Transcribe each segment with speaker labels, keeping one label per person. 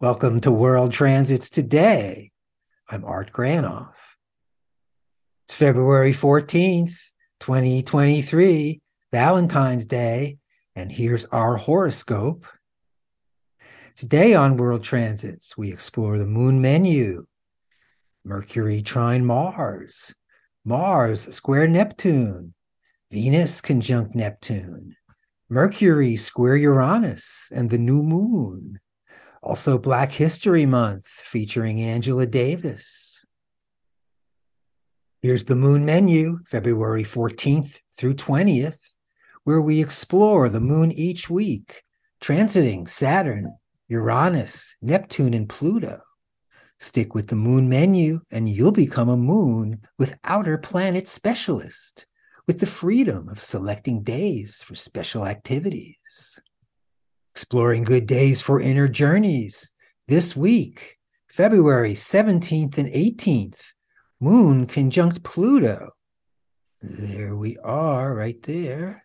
Speaker 1: Welcome to World Transits Today. I'm Art Granoff. It's February 14th, 2023, Valentine's Day, and here's our horoscope. Today on World Transits, we explore the moon menu, Mercury trine Mars, Mars square Neptune, Venus conjunct Neptune, Mercury square Uranus, and the new moon. Also, Black History Month featuring Angela Davis. Here's the moon menu, February 14th through 20th, where we explore the moon each week, transiting Saturn, Uranus, Neptune, and Pluto. Stick with the moon menu, and you'll become a moon with outer planet specialist with the freedom of selecting days for special activities. Exploring good days for inner journeys. This week, February 17th and 18th, Moon conjunct Pluto. There we are, right there.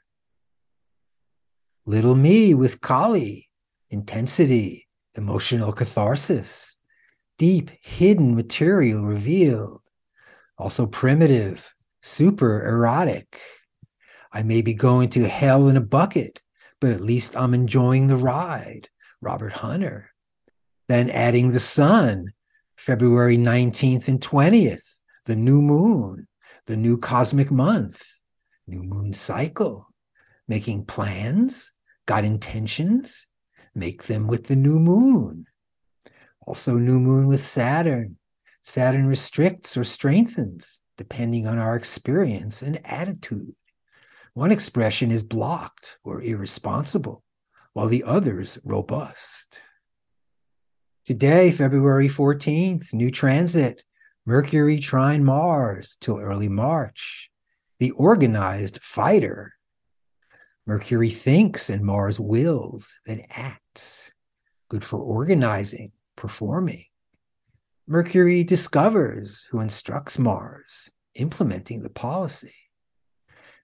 Speaker 1: Little me with Kali, intensity, emotional catharsis, deep hidden material revealed. Also primitive, super erotic. I may be going to hell in a bucket but at least I'm enjoying the ride. Robert Hunter. Then adding the sun, February 19th and 20th, the new moon, the new cosmic month, new moon cycle, making plans, got intentions, make them with the new moon. Also, new moon with Saturn. Saturn restricts or strengthens depending on our experience and attitude. One expression is blocked or irresponsible, while the other is robust. Today, February 14th, new transit, Mercury trine Mars till early March. The organized fighter. Mercury thinks and Mars wills, then acts. Good for organizing, performing. Mercury discovers who instructs Mars, implementing the policy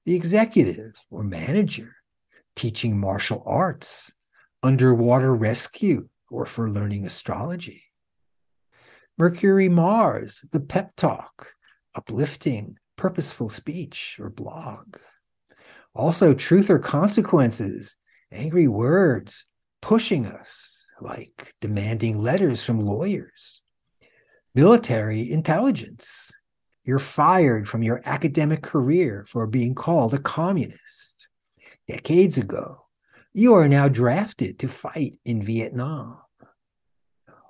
Speaker 1: the executive or manager teaching martial arts, underwater rescue, or for learning astrology. Mercury Mars, the pep talk, uplifting, purposeful speech or blog. Also, truth or consequences, angry words, pushing us, like demanding letters from lawyers. Military intelligence, you're fired from your academic career for being called a communist. Decades ago, you are now drafted to fight in Vietnam.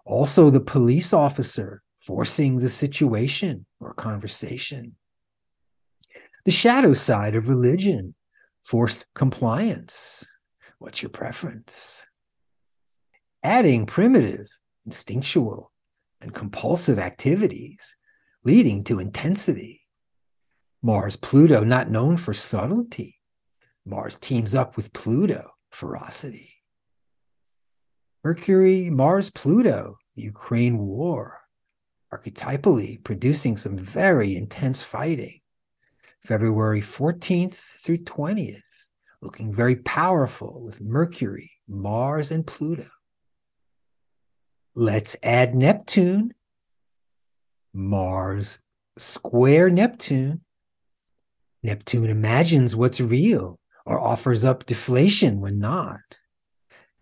Speaker 1: Also, the police officer forcing the situation or conversation. The shadow side of religion, forced compliance. What's your preference? Adding primitive, instinctual, and compulsive activities leading to intensity. Mars Pluto, not known for subtlety. Mars teams up with Pluto, ferocity. Mercury, Mars, Pluto, the Ukraine war, archetypally producing some very intense fighting. February 14th through 20th, looking very powerful with Mercury, Mars, and Pluto. Let's add Neptune Mars square Neptune. Neptune imagines what's real or offers up deflation when not.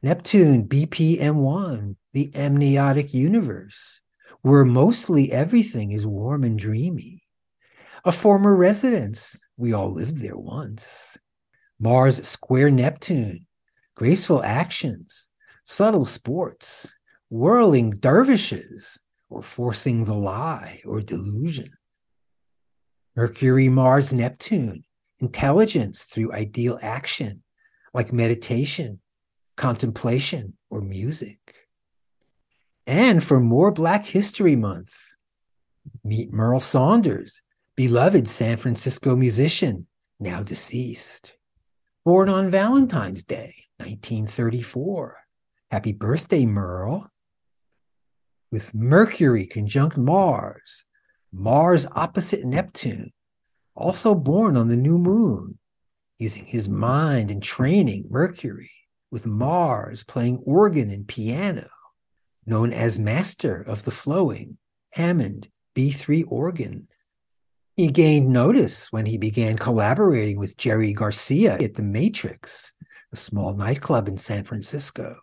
Speaker 1: Neptune BPM1, the amniotic universe, where mostly everything is warm and dreamy. A former residence, we all lived there once. Mars square Neptune, graceful actions, subtle sports, whirling dervishes, or forcing the lie or delusion. Mercury, Mars, Neptune, intelligence through ideal action, like meditation, contemplation, or music. And for more Black History Month, meet Merl Saunders, beloved San Francisco musician, now deceased. Born on Valentine's Day, 1934. Happy birthday, Merl with Mercury conjunct Mars, Mars opposite Neptune, also born on the new moon. using his mind and training Mercury, with Mars playing organ and piano, known as master of the flowing Hammond B3 organ. He gained notice when he began collaborating with Jerry Garcia at the Matrix, a small nightclub in San Francisco.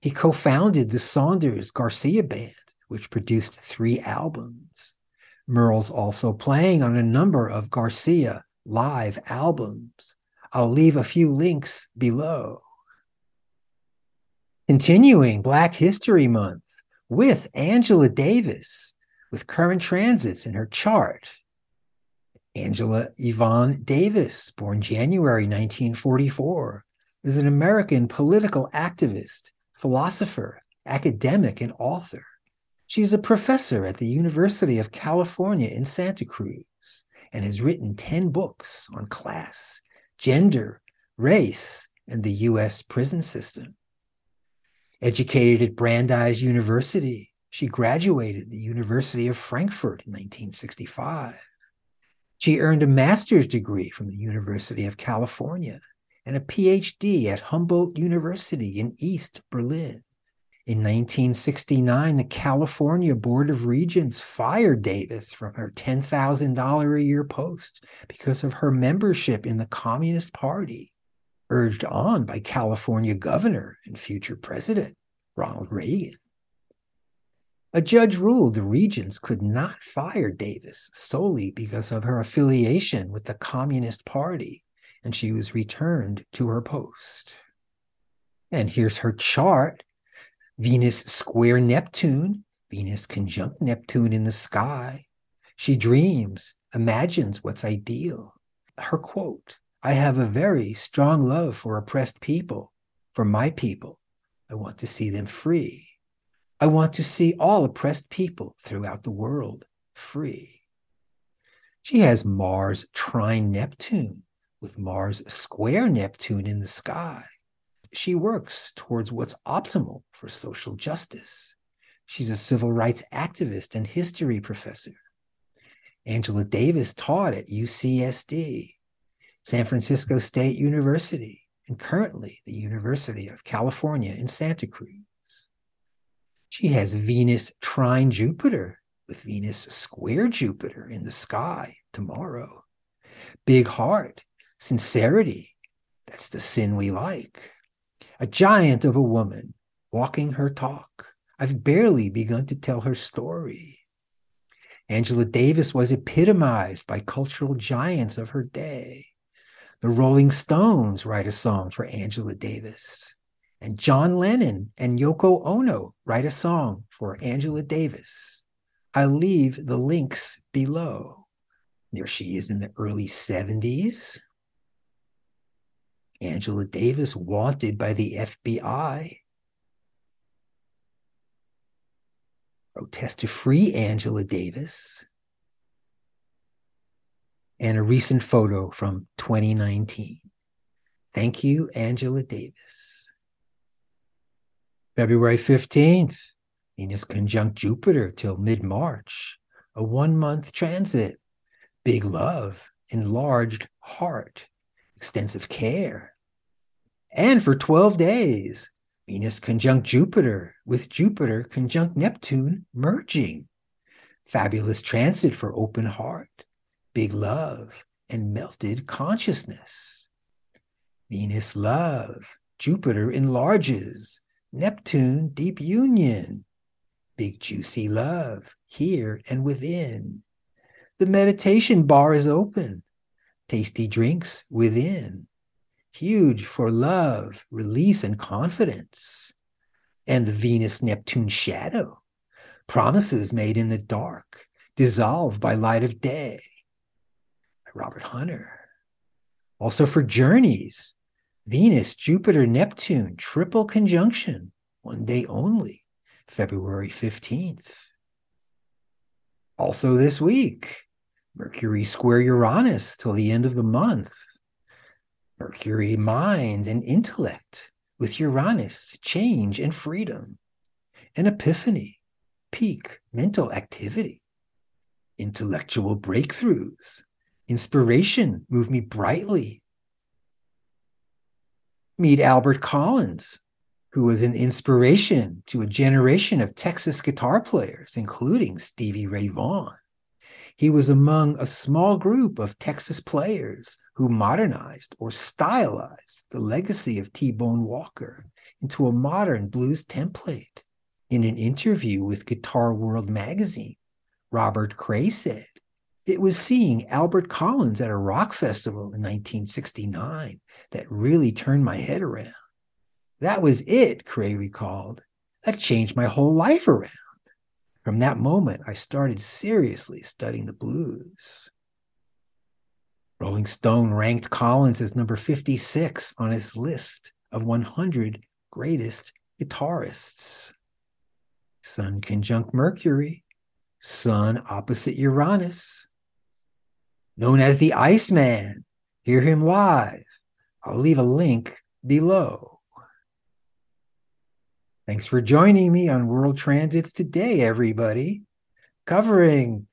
Speaker 1: He co founded the Saunders Garcia Band, which produced three albums. Merl's also playing on a number of Garcia live albums. I'll leave a few links below. Continuing Black History Month with Angela Davis with current transits in her chart. Angela Yvonne Davis, born January 1944, is an American political activist, philosopher, academic, and author. She is a professor at the University of California in Santa Cruz and has written 10 books on class, gender, race, and the U.S. prison system. Educated at Brandeis University, she graduated the University of Frankfurt in 1965. She earned a master's degree from the University of California and a PhD at Humboldt University in East Berlin. In 1969, the California Board of Regents fired Davis from her $10,000 a year post because of her membership in the Communist Party, urged on by California Governor and future President Ronald Reagan. A judge ruled the regents could not fire Davis solely because of her affiliation with the Communist Party, and she was returned to her post. And here's her chart Venus square Neptune, Venus conjunct Neptune in the sky. She dreams, imagines what's ideal. Her quote I have a very strong love for oppressed people, for my people. I want to see them free. I want to see all oppressed people throughout the world free. She has Mars trine Neptune with Mars square Neptune in the sky she works towards what's optimal for social justice. She's a civil rights activist and history professor. Angela Davis taught at UCSD, San Francisco State University, and currently the University of California in Santa Cruz. She has Venus trine Jupiter with Venus square Jupiter in the sky tomorrow. Big heart, sincerity, that's the sin we like a giant of a woman walking her talk. I've barely begun to tell her story. Angela Davis was epitomized by cultural giants of her day. The Rolling Stones write a song for Angela Davis. And John Lennon and Yoko Ono write a song for Angela Davis. I'll leave the links below. There she is in the early 70s. Angela Davis wanted by the FBI. Protest to free Angela Davis. And a recent photo from 2019. Thank you, Angela Davis. February 15th, Venus conjunct Jupiter till mid March, a one month transit. Big love, enlarged heart extensive care. And for 12 days, Venus conjunct Jupiter with Jupiter conjunct Neptune merging. Fabulous transit for open heart, big love, and melted consciousness. Venus love, Jupiter enlarges, Neptune deep union, big juicy love here and within. The meditation bar is open tasty drinks within, huge for love, release, and confidence. And the Venus Neptune shadow, promises made in the dark, dissolved by light of day. By Robert Hunter. Also for journeys, Venus, Jupiter, Neptune, triple conjunction, one day only, February 15th. Also this week, Mercury square Uranus till the end of the month. Mercury mind and intellect with Uranus, change and freedom. An epiphany, peak mental activity. Intellectual breakthroughs, inspiration move me brightly. Meet Albert Collins, who was an inspiration to a generation of Texas guitar players, including Stevie Ray Vaughan. He was among a small group of Texas players who modernized or stylized the legacy of T Bone Walker into a modern blues template. In an interview with Guitar World magazine, Robert Cray said, It was seeing Albert Collins at a rock festival in 1969 that really turned my head around. That was it, Cray recalled. That changed my whole life around. From that moment, I started seriously studying the blues. Rolling Stone ranked Collins as number 56 on its list of 100 greatest guitarists. Sun conjunct Mercury, Sun opposite Uranus. Known as the Iceman, hear him live. I'll leave a link below. Thanks for joining me on World Transits today, everybody, covering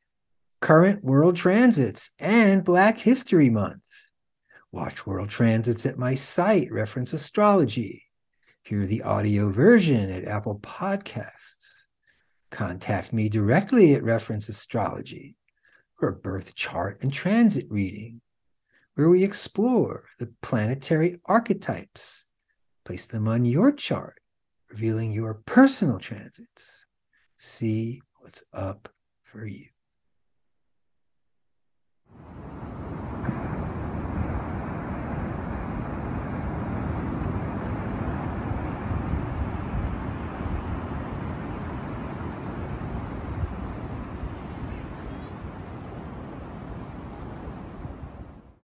Speaker 1: current world transits and Black History Month. Watch World Transits at my site, Reference Astrology. Hear the audio version at Apple Podcasts. Contact me directly at Reference Astrology for a birth chart and transit reading, where we explore the planetary archetypes, place them on your chart revealing your personal transits. See what's up for you.